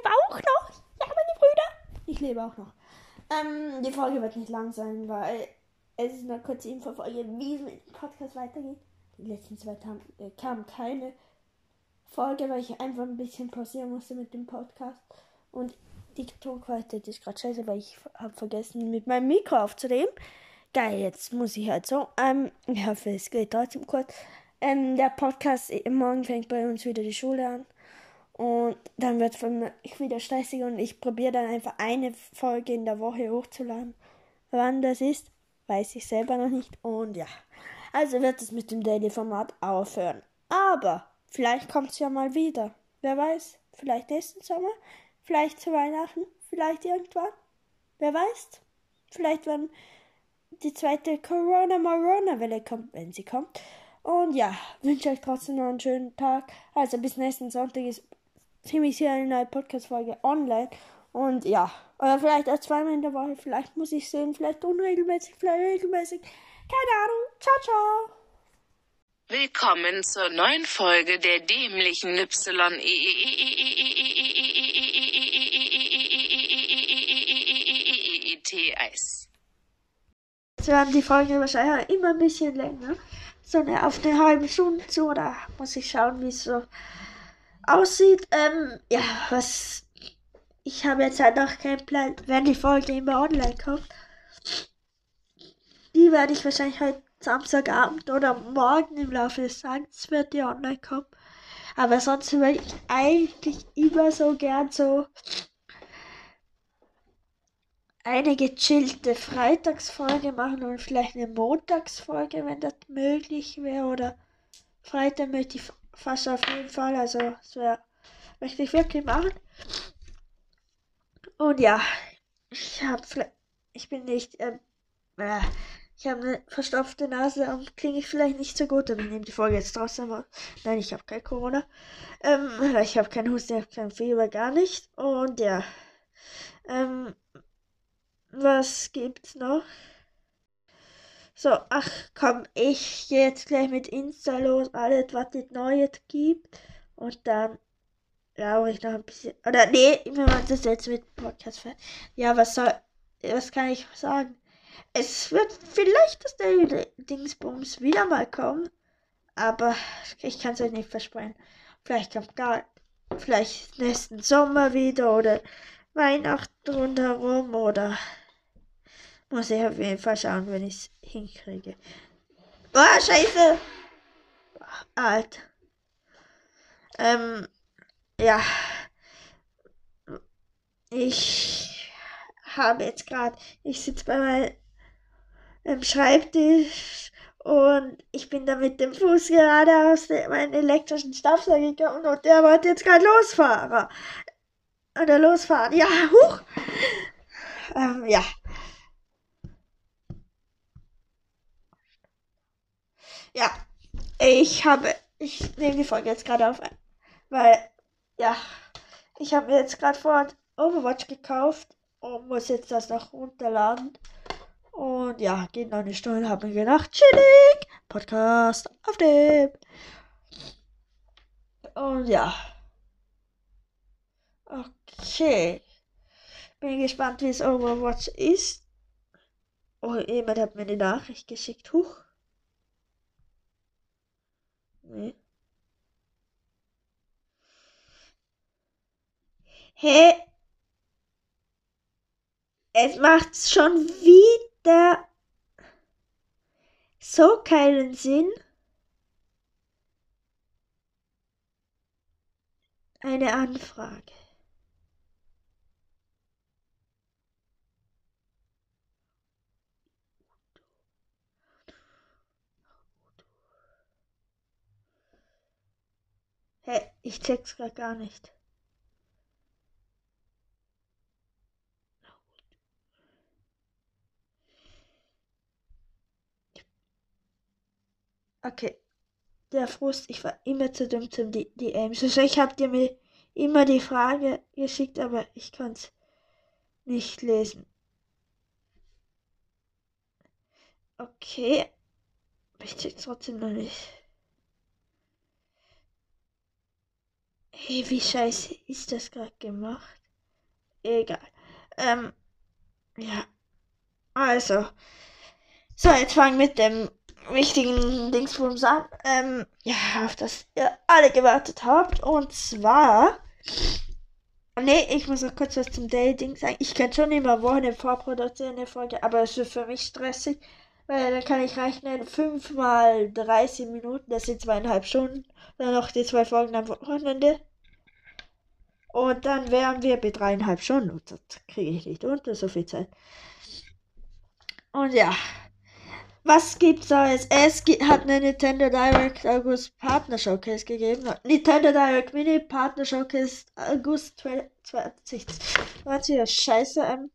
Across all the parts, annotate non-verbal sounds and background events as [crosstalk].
lebe auch noch. Ja, meine Brüder. Ich lebe auch noch. Ähm, die Folge wird nicht lang sein, weil es ist eine kurze Infofolge, wie es mit dem Podcast weitergeht. Die letzten zwei Tage äh, kam keine Folge, weil ich einfach ein bisschen pausieren musste mit dem Podcast. Und die Tonqualität ist gerade scheiße, weil ich habe vergessen, mit meinem Mikro aufzunehmen. Geil, jetzt muss ich halt so. Ähm, ich hoffe, es geht trotzdem kurz. Ähm, der Podcast, äh, morgen fängt bei uns wieder die Schule an. Und dann wird es wieder stressig und ich probiere dann einfach eine Folge in der Woche hochzuladen. Wann das ist, weiß ich selber noch nicht. Und ja, also wird es mit dem Daily-Format aufhören. Aber vielleicht kommt es ja mal wieder. Wer weiß, vielleicht nächsten Sommer, vielleicht zu Weihnachten, vielleicht irgendwann. Wer weiß. Vielleicht wenn die zweite Corona-Morona-Welle kommt, wenn sie kommt. Und ja, wünsche euch trotzdem noch einen schönen Tag. Also bis nächsten Sonntag ist ziemlich sicher eine neue Podcast-Folge online. Und ja, oder vielleicht auch zweimal in der Woche. Vielleicht muss ich sehen, vielleicht unregelmäßig, vielleicht regelmäßig. Keine Ahnung. Ciao, ciao. Willkommen zur neuen Folge der dämlichen Y. Jetzt werden die Folgen wahrscheinlich immer ein bisschen länger. So eine auf eine halbe Stunde zu, oder muss ich schauen, wie es so aussieht. Ähm, ja, was. Ich habe jetzt halt noch keinen Plan, wenn die Folge immer online kommt. Die werde ich wahrscheinlich heute Samstagabend oder morgen im Laufe des Tages wird die online kommen. Aber sonst würde ich eigentlich immer so gern so eine gechillte Freitagsfolge machen und vielleicht eine Montagsfolge, wenn das möglich wäre. Oder Freitag möchte ich fast auf jeden Fall. Also, das wäre, möchte ich wirklich machen. Und ja, ich habe, ich bin nicht, ähm, äh, ich habe eine verstopfte Nase und klinge ich vielleicht nicht so gut, ich nehme die Folge jetzt trotzdem auf. Nein, ich habe kein Corona. Ähm, ich habe keinen Husten, ich habe kein Fieber, gar nicht. Und ja. Ähm, was gibt's noch? So, ach komm, ich gehe jetzt gleich mit Insta los, alles, was es Neues gibt. Und dann ja, ich noch ein bisschen. Oder nee, wir machen das jetzt mit Podcast. Ja, was soll. Was kann ich sagen? Es wird vielleicht das Daily Dingsbums wieder mal kommen. Aber ich kann es euch nicht versprechen. Vielleicht kommt gar. Vielleicht nächsten Sommer wieder oder Weihnachten rundherum oder. Muss ich auf jeden Fall schauen, wenn ich es hinkriege. Oh, Scheiße! Alt. Ähm, ja. Ich habe jetzt gerade, ich sitze bei meinem Schreibtisch und ich bin da mit dem Fuß gerade aus meinem elektrischen Staubsauger gekommen und der wollte jetzt gerade losfahren. Oder losfahren. Ja, huch! Ähm, ja. Ja, ich habe, ich nehme die Folge jetzt gerade auf, weil, ja, ich habe mir jetzt gerade vor Overwatch gekauft und muss jetzt das noch runterladen. Und ja, geht noch eine Stunde, habe mir gedacht, chillig, Podcast auf dem. Und ja. Okay. Bin gespannt, wie es Overwatch ist. Oh, jemand hat mir eine Nachricht geschickt. Huch. Nee. Hä? Es macht schon wieder so keinen Sinn. Eine Anfrage. Hä, ich check's grad gar nicht. Okay. Der Frust, ich war immer zu dumm zum DMs. Also ich habe dir mir immer die Frage geschickt, aber ich konnte nicht lesen. Okay. Ich check's trotzdem noch nicht. Hey, wie scheiße ist das gerade gemacht? Egal. Ähm, ja. Also. So, jetzt fangen wir mit dem wichtigen Dingsbums an. Ähm, ja, auf das ihr alle gewartet habt. Und zwar. Nee, ich muss noch kurz was zum Dating sagen. Ich kann schon immer Wochen vorproduzieren eine Folge, aber es ist für mich stressig, weil dann kann ich rechnen, 5 mal 30 Minuten, das sind zweieinhalb Stunden. Dann noch die zwei Folgen am Wochenende. Und dann wären wir bei dreieinhalb Stunden. Und das kriege ich nicht unter so viel Zeit. Und ja. Was gibt's da jetzt? Es hat eine Nintendo Direct August Partner Showcase gegeben. Nintendo Direct Mini Partner Showcase August 2020. Ja, scheiße. Ähm,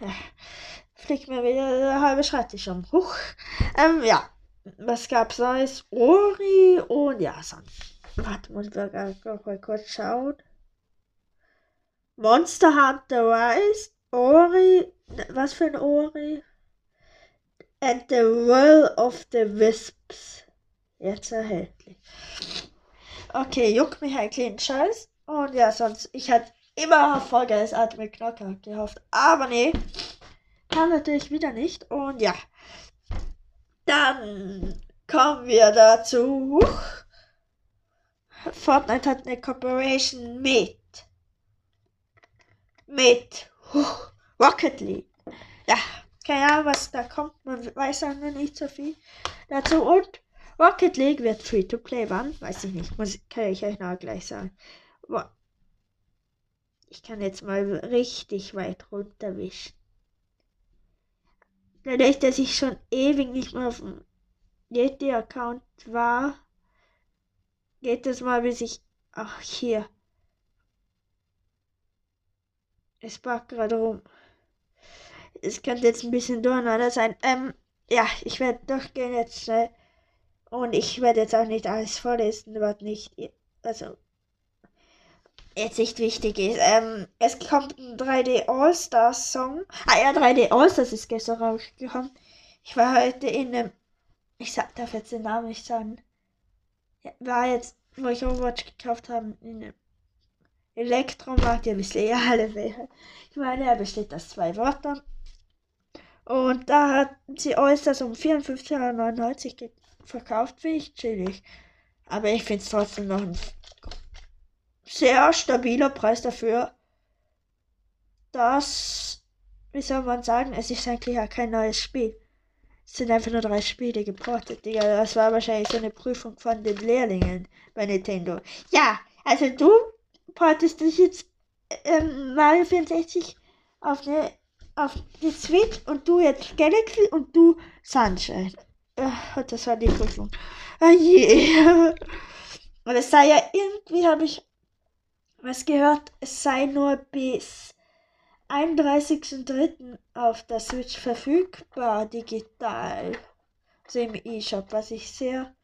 ja. Fliegt mir wieder der halbe Schreibtisch um. Huch. Ähm, ja. Was gab's Neues? Ori und ja, sonst. Warte, muss ich mal kurz schauen. Monster Hunter Rise, Ori, was für ein Ori? And the World of the Wisps. Jetzt erhältlich. Okay, juckt mich ein kleinen Scheiß. Und ja, sonst, ich hatte immer erfolgreiches Atomic Knockout gehofft. Aber nee, kann natürlich wieder nicht. Und ja, dann kommen wir dazu. Fortnite hat eine Cooperation mit mit Rocket League. Ja, keine Ahnung, was da kommt. Man weiß auch noch nicht so viel dazu. Und Rocket League wird free to play. Wann? Weiß ich nicht. Muss, kann ich euch noch gleich sagen. Ich kann jetzt mal richtig weit runterwischen. Dadurch, dass ich schon ewig nicht mehr auf dem Yeti-Account war, geht es mal bis ich. Ach, hier. Es backt gerade rum. Es könnte jetzt ein bisschen durcheinander sein. Ähm, ja, ich werde durchgehen jetzt schnell. Und ich werde jetzt auch nicht alles vorlesen, was nicht, also, jetzt nicht wichtig ist. Ähm, es kommt ein 3D All-Stars Song. Ah ja, 3D All-Stars ist gestern rausgekommen. Ich war heute in einem, ich sag, darf jetzt den Namen nicht sagen. War jetzt, wo ich Overwatch gekauft habe, in einem Elektromarkt, ihr wisst ja alle wer. Ich meine, er besteht aus zwei Wörtern. Und da hat sie äußerst um 54,99 verkauft, finde ich chillig. Aber ich finde es trotzdem noch ein sehr stabiler Preis dafür, dass, wie soll man sagen, es ist eigentlich ja kein neues Spiel. Es sind einfach nur drei Spiele geportet, Digga. Das war wahrscheinlich so eine Prüfung von den Lehrlingen bei Nintendo. Ja, also du portest dich jetzt ähm, Mario 64 auf eine auf die Switch und du jetzt Galaxy und du Sunshine. Äh, das war die Prüfung. Oh je. [laughs] Und es sei ja irgendwie, habe ich was gehört, es sei nur bis 31.03. auf der Switch verfügbar, digital. Also im E-Shop, was ich sehr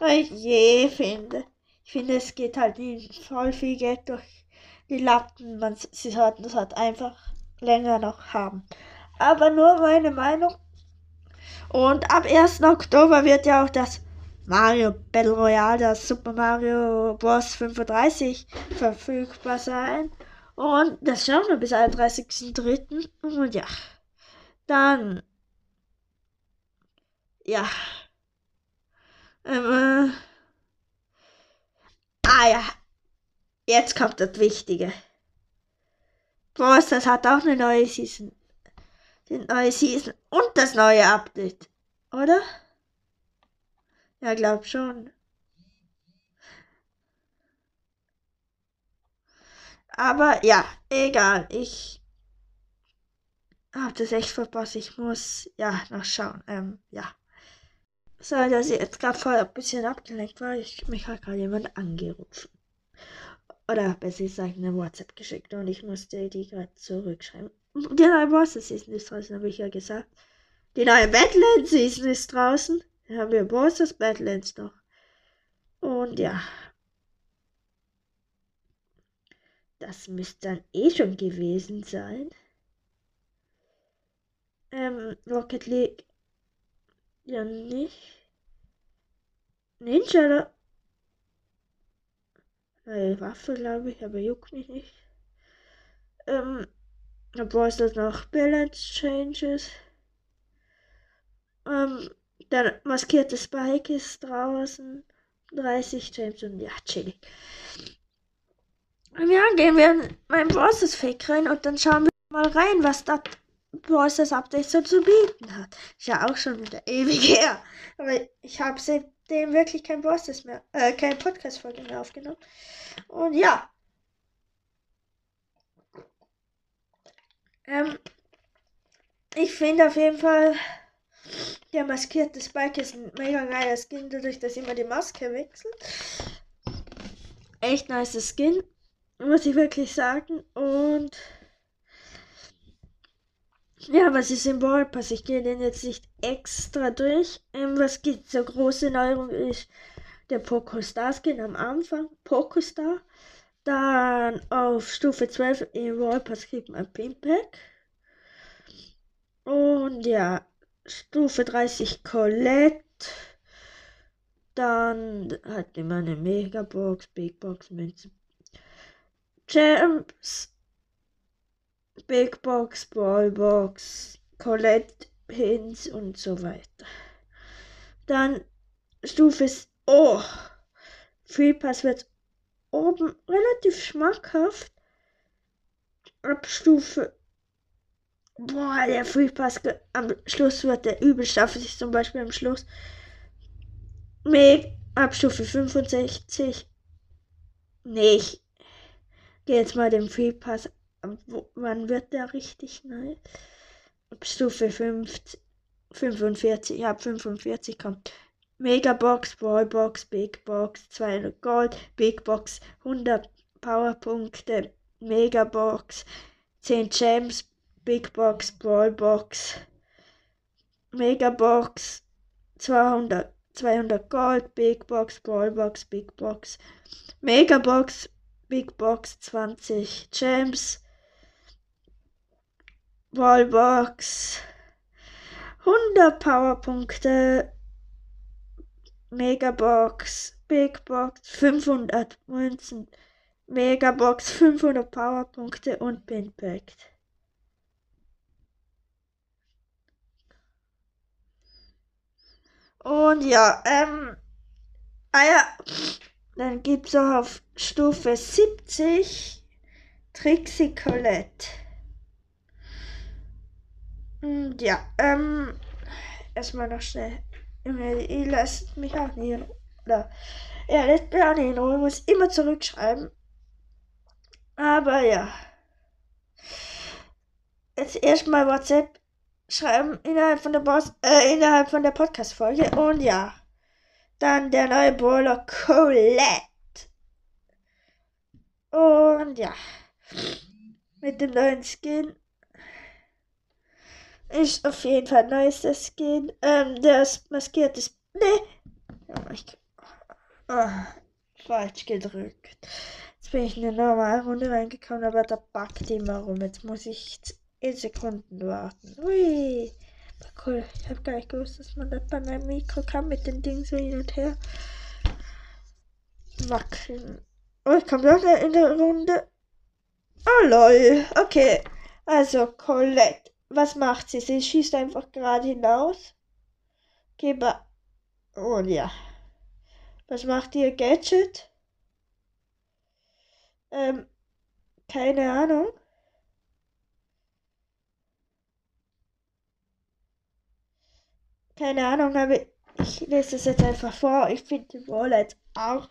oh je finde. Ich finde, es geht halt nicht voll viel Geld durch die Lappen. Man, sie sollten das halt einfach länger noch haben. Aber nur meine Meinung. Und ab 1. Oktober wird ja auch das Mario Battle Royale, das Super Mario Bros. 35 verfügbar sein. Und das schauen wir bis 31.03. Und ja. Dann. Ja. Ähm, äh, Ah ja, jetzt kommt das Wichtige. Boss, das hat auch eine neue Season. Die neue Season und das neue Update, oder? Ja, glaub schon. Aber ja, egal. Ich hab das echt verpasst. Ich muss ja noch schauen. Ähm, ja. So, dass ich jetzt gerade voll ein bisschen abgelenkt war. Ich, mich hat gerade jemand angerufen. Oder besser gesagt eine WhatsApp geschickt und ich musste die gerade zurückschreiben. Die neue Boss Season ist draußen, habe ich ja gesagt. Die neue Badlands ist draußen. Dann haben wir Bosses Badlands noch. Und ja. Das müsste dann eh schon gewesen sein. Ähm, Rocket League ja nicht. Ninja. Neue Waffe, glaube ich, aber juckt mich nicht. Ähm, obwohl es das noch Balance Changes. Ähm, dann maskierte Spike ist draußen. 30 James und ja, chillig. Ja, gehen wir in mein Bosses Fake rein und dann schauen wir mal rein, was das Bosses Update so zu bieten hat. Ist ja auch schon wieder ewig her. Aber ich habe seitdem wirklich kein Bosses mehr, äh, keine Podcast-Folge mehr aufgenommen. Und ja. Ähm, ich finde auf jeden Fall, der maskierte Spike ist ein mega geiler Skin, dadurch, dass immer die Maske wechselt. Echt nice Skin, muss ich wirklich sagen. Und ja, was ist im Ballpass? Ich gehe den jetzt nicht extra durch. Ähm, was gibt so große Neuerung ist der Pokostar Skin am Anfang. Pokostar. Dann auf Stufe 12 im Wallpass kriegt man Pimpack. Und ja, Stufe 30 Colette. Dann hat immer eine Megabox, Big Box, Münze. Gems, Big Box, Ballbox, Colette, Pins und so weiter. Dann Stufe Oh! Free Pass wird oben relativ schmackhaft. Ab Stufe Boah, der Free Pass am Schluss wird der übel staffelt sich zum Beispiel am Schluss. Meg ab Stufe 65. Nee, ich gehe jetzt mal den Free Pass. Wann wird der richtig neu? Ab Stufe 50, 45. Ja, ab 45 kommt. Megabox, Ballbox, Big Box, 200 Gold, Big Box, 100 Powerpunkte, Megabox, 10 Gems, Big Box, Brawl Box, Mega Box, 200, 200 Gold, Big Box, Brawl Box, Big Box, Mega Box, Big Box, 20 Gems, Brawl Box, 100 Powerpunkte, Mega Box, Big Box, 500 Münzen, Mega Box, 500 Powerpunkte und Pinpact. Und ja, ähm, ah ja, dann gibt es auch auf Stufe 70 Trixie Colette. Und ja, ähm, erstmal noch schnell. Ihr lasst mich auch nicht in Oder, er lässt mich auch nicht in Ruhe, muss immer zurückschreiben. Aber ja. Jetzt erstmal WhatsApp schreiben innerhalb von der Boss, äh, innerhalb von der Podcast-Folge. Und ja. Dann der neue Brawler Colette. Und ja. Mit dem neuen Skin. Ist auf jeden Fall neuester Skin. Ähm, der ist maskiert ist. Nee. Oh, ich, oh, falsch gedrückt. Jetzt bin ich in eine normale Runde reingekommen, aber da backt immer rum. Jetzt muss ich 10 Sekunden warten. Ui. Cool. Ich habe gar nicht gewusst, dass man das bei meinem Mikro kann mit den Dingen so hin und her wackeln. Oh, ich komme doch in der Runde. Oh lol. Okay. Also, Colette. Was macht sie? Sie schießt einfach gerade hinaus. Gebe. Oh ja. Was macht ihr Gadget? Ähm, keine Ahnung. Keine Ahnung, aber ich lese es jetzt einfach vor. Ich finde die Wallet auch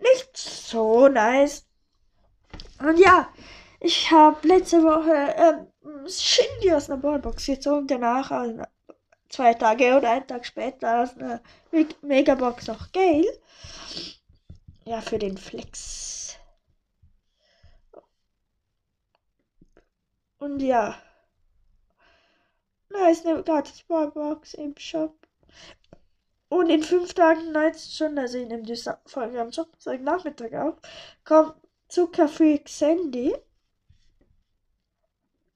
nicht so nice. Und ja, ich habe letzte Woche ähm, Shindy aus einer Ballbox gezogen. Danach, also zwei Tage oder einen Tag später, aus einer Megabox noch Gale. Ja, für den Flex. Und ja. Da ist eine gratis Ballbox im Shop. Und in fünf Tagen, 19 Stunden, also in dem Folge am Samstag Nachmittag auch, kommt Zuckerfreak Sandy.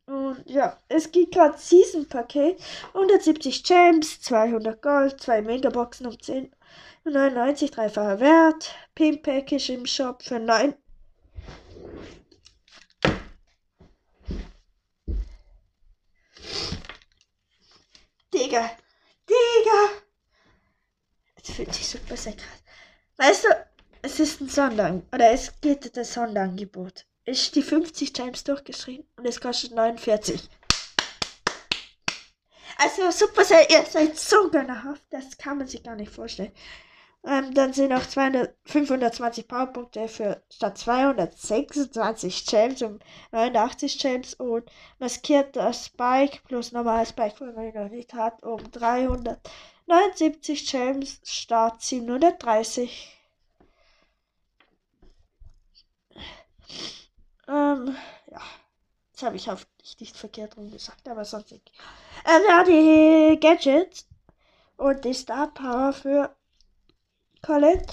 Und ja, es gibt gerade Season Paket. 170 Gems, 200 Gold, 2 Megaboxen um 10 99 dreifacher Wert. Pin Package im Shop für 9. Digga, Digga. Es fühlt sich super sehr krass. Weißt du, es ist ein Sonder oder es geht das Sonderangebot. Ist die 50 Times durchgeschrieben und es kostet 49. Also super ihr seid so gönnerhaft, das kann man sich gar nicht vorstellen. Ähm, dann sind noch 200, 520 Powerpunkte für statt 226 Gems und 89 Gems und maskierter Spike plus normaler Spike, wenn man ihn noch nicht hat, um 379 Gems statt 730. Ähm, ja. Das habe ich hoffentlich nicht verkehrt rum gesagt, aber sonst nicht. Ähm, ja, die Gadgets und die Star Power für Colette.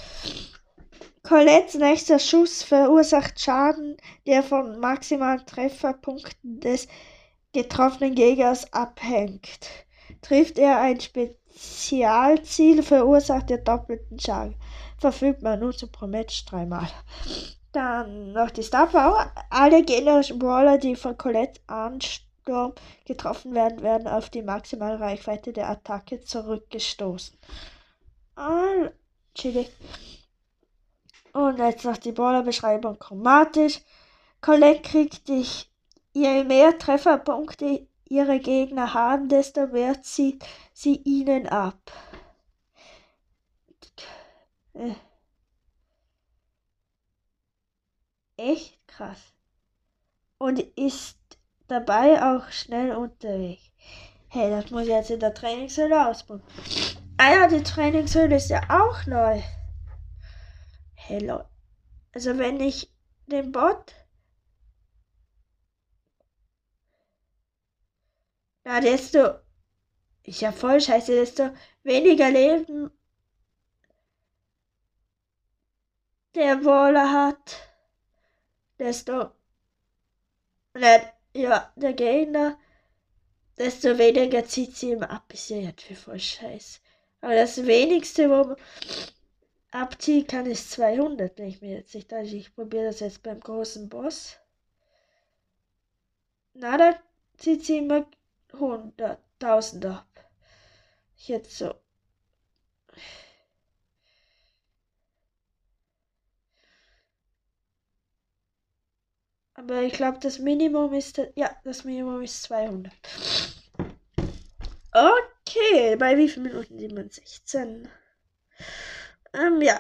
Colettes nächster Schuss verursacht Schaden, der von maximalen Trefferpunkten des getroffenen Gegners abhängt. Trifft er ein Spezialziel, verursacht er doppelten Schaden. Verfügt man nur zum pro dreimal. Dann noch die Star Power. Alle gegnerischen Brawler, die von Colette Ansturm getroffen werden, werden auf die maximale Reichweite der Attacke zurückgestoßen. Und jetzt noch die Brawler-Beschreibung chromatisch. Colette kriegt dich, je mehr Trefferpunkte ihre Gegner haben, desto mehr zieht sie ihnen ab. Äh. Echt krass. Und ist dabei auch schnell unterwegs. Hey, das muss ich jetzt in der Trainingshöhle ausprobieren. Ah ja, die Trainingshöhle ist ja auch neu. Hello. Also wenn ich den Bot. Ja, desto. Ist ja voll scheiße, desto weniger Leben der Waller hat desto ja, der Gegner, desto weniger zieht sie ihm ab. Ist ja jetzt für voll scheiß. Aber das wenigste, wo man abziehen kann, ist 200, wenn ich mir jetzt nicht also Ich probiere das jetzt beim großen Boss. Na, da zieht sie immer 100.000 ab. Jetzt so. Aber ich glaube, das Minimum ist, ja, das Minimum ist 200. Okay, bei wie vielen Minuten sieht man 16? Ähm, ja.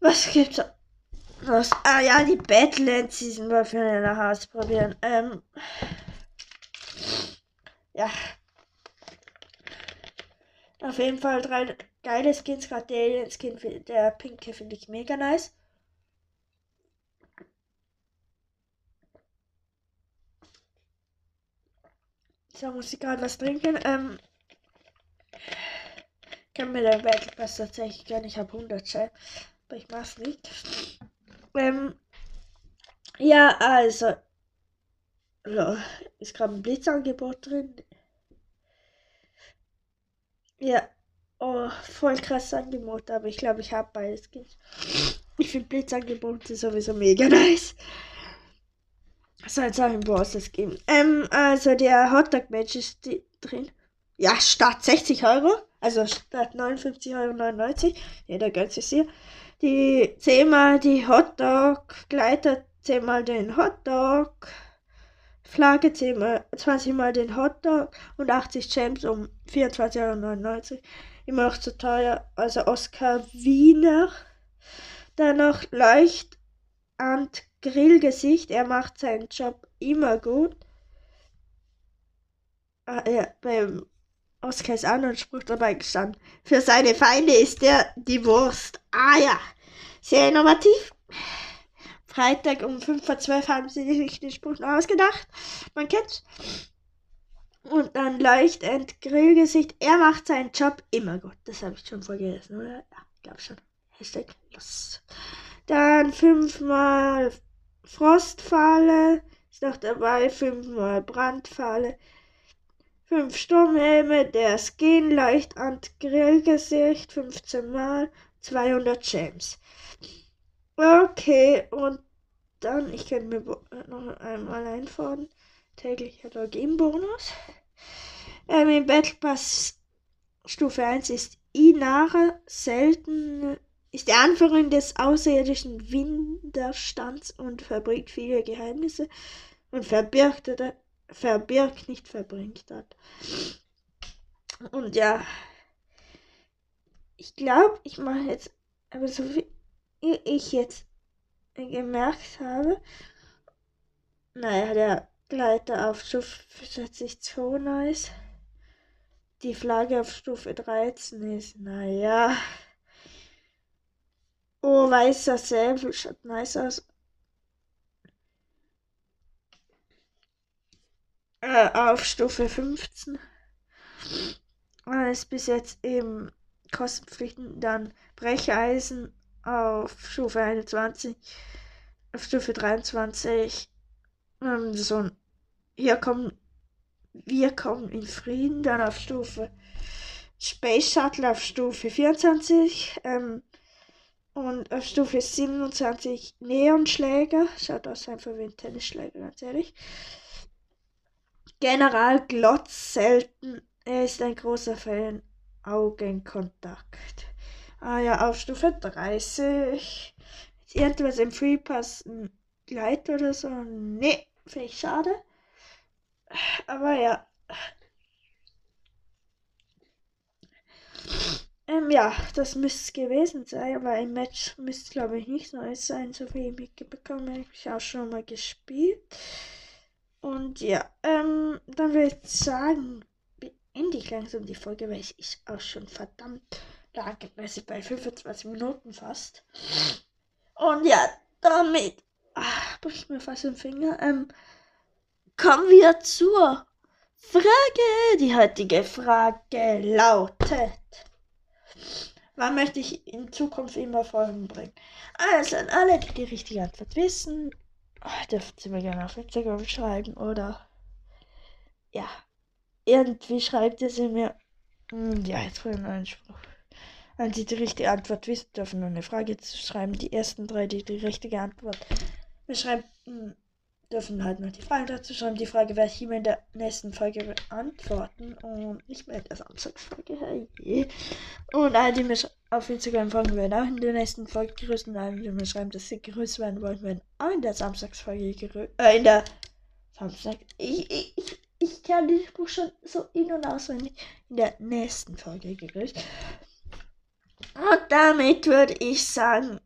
Was gibt's was? Ah ja, die Badlands Season wollen wir nachher ausprobieren. Ähm. Ja. Auf jeden Fall drei geile Skins, gerade der Alien Skin, der pinke finde ich mega nice. So, muss ich gerade was trinken. Ähm, kann mir der Battle Pass tatsächlich nicht. Ich habe 100 Shell, aber ich mach's nicht. Ähm, ja, also. Ja, ist gerade ein Blitzangebot drin. Ja, Oh, voll krass Angebot, aber ich glaube, ich habe beides. Ich finde Blitzangebote sowieso mega [laughs] nice. Soll es auch im Bosses geben. Ähm, also der Hotdog Match ist drin. Ja, statt 60 Euro. Also statt 59,99 Euro. Jeder gönnt sich hier. Die 10 mal die Hotdog Gleiter, 10 mal den Hotdog. Flagge 10 mal, 20 mal den Hotdog und 80 Gems um 24,99 Euro immer noch zu teuer. Also Oskar Wiener. Dann noch leicht an Grillgesicht. Er macht seinen Job immer gut. Ah, ja, beim Oskar ist auch noch ein Spruch dabei gestanden. Für seine Feinde ist er die Wurst. Ah ja, sehr innovativ. Freitag um 5 vor 12 haben sie sich den Spruch ausgedacht. Man kennt's. Und dann leicht Grillgesicht. Er macht seinen Job immer gut. Das habe ich schon vergessen, oder? Ja, glaube schon. Hashtag los. Dann fünfmal Frostfalle. Ist noch dabei. Fünfmal Brandfalle. 5 Sturmhelme, der Skin leicht an Grillgesicht, 15 Mal, 200 Gems. Okay, und dann, ich könnte mir noch einmal einfahren. Täglicher Login-Bonus. Ähm, Im Battle Pass Stufe 1 ist Inara selten, ist die Anführerin des außerirdischen Widerstands und verbringt viele Geheimnisse und verbirgt verbirgt, nicht verbringt hat. Und ja, ich glaube, ich mache jetzt, aber so wie ich jetzt gemerkt habe, naja, der Gleiter auf Stufe 42 nice. Die Flagge auf Stufe 13 ist, naja. Oh, weißer Säbel schaut nice aus. Äh, auf Stufe 15. Äh, ist bis jetzt eben kostenpflichtend. Dann Brecheisen auf Stufe 21. Auf Stufe 23. Ähm, so hier kommen wir kommen in Frieden, dann auf Stufe Space Shuttle auf Stufe 24 ähm, und auf Stufe 27 Neonschläger. Schaut aus einfach wie ein Tennisschläger, ganz ehrlich. General Glotz selten. Er ist ein großer Fan. Augenkontakt. Ah ja, auf Stufe 30. Ist irgendwas im Free Pass ein Gleit oder so? Nee, finde ich schade. Aber ja. Ähm, ja, das müsste es gewesen sein, aber im Match müsste glaube ich nicht neu sein, so wie ich mitbekommen habe. Ich auch schon mal gespielt. Und ja, ähm, dann würde ich sagen, beende ich langsam die Folge, weil ich auch schon verdammt ich, bei 25 Minuten fast. Und ja, damit ach, bricht mir fast den Finger. Ähm, kommen wir zur Frage. Die heutige Frage lautet: Wann möchte ich in Zukunft immer Folgen bringen? Also an alle, die die richtige Antwort wissen, oh, dürfen Sie mir gerne auf Instagram schreiben oder ja, irgendwie schreibt ihr sie mir. Hm, ja, jetzt vorhin einen Spruch. An die die richtige Antwort wissen, dürfen nur eine Frage zu schreiben. Die ersten drei, die die richtige Antwort beschreiben, hm, dürfen halt noch die Fragen dazu schreiben. Die Frage werde ich immer in der nächsten Folge beantworten und mehr in der Samstagsfolge. Und alle, die mir auf Instagram folgen, werden auch in der nächsten Folge grüßen. Und alle, die mir schreiben, dass sie grüßt werden wollen, werden auch in der Samstagsfolge grüßt. Äh, in der Samstag. Ich, ich, ich, ich kann dieses Buch schon so in- und auswendig in der nächsten Folge gegrüßt. Und damit würde ich sagen,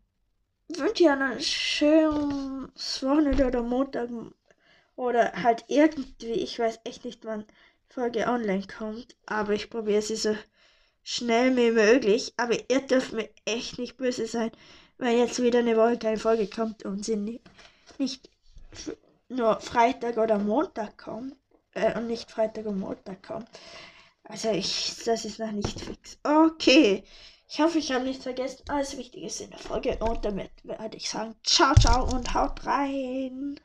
wünsche ja ein schönes Wochenende oder Montag oder halt irgendwie, ich weiß echt nicht, wann Folge online kommt, aber ich probiere sie so schnell wie möglich. Aber ihr dürft mir echt nicht böse sein, weil jetzt wieder eine Woche keine Folge kommt und sie nicht, nur Freitag oder Montag kommt äh, und nicht Freitag und Montag kommt. Also ich, das ist noch nicht fix. Okay. Ich hoffe, ich habe nichts vergessen. Alles Wichtige ist in der Folge. Und damit werde ich sagen, ciao, ciao und haut rein.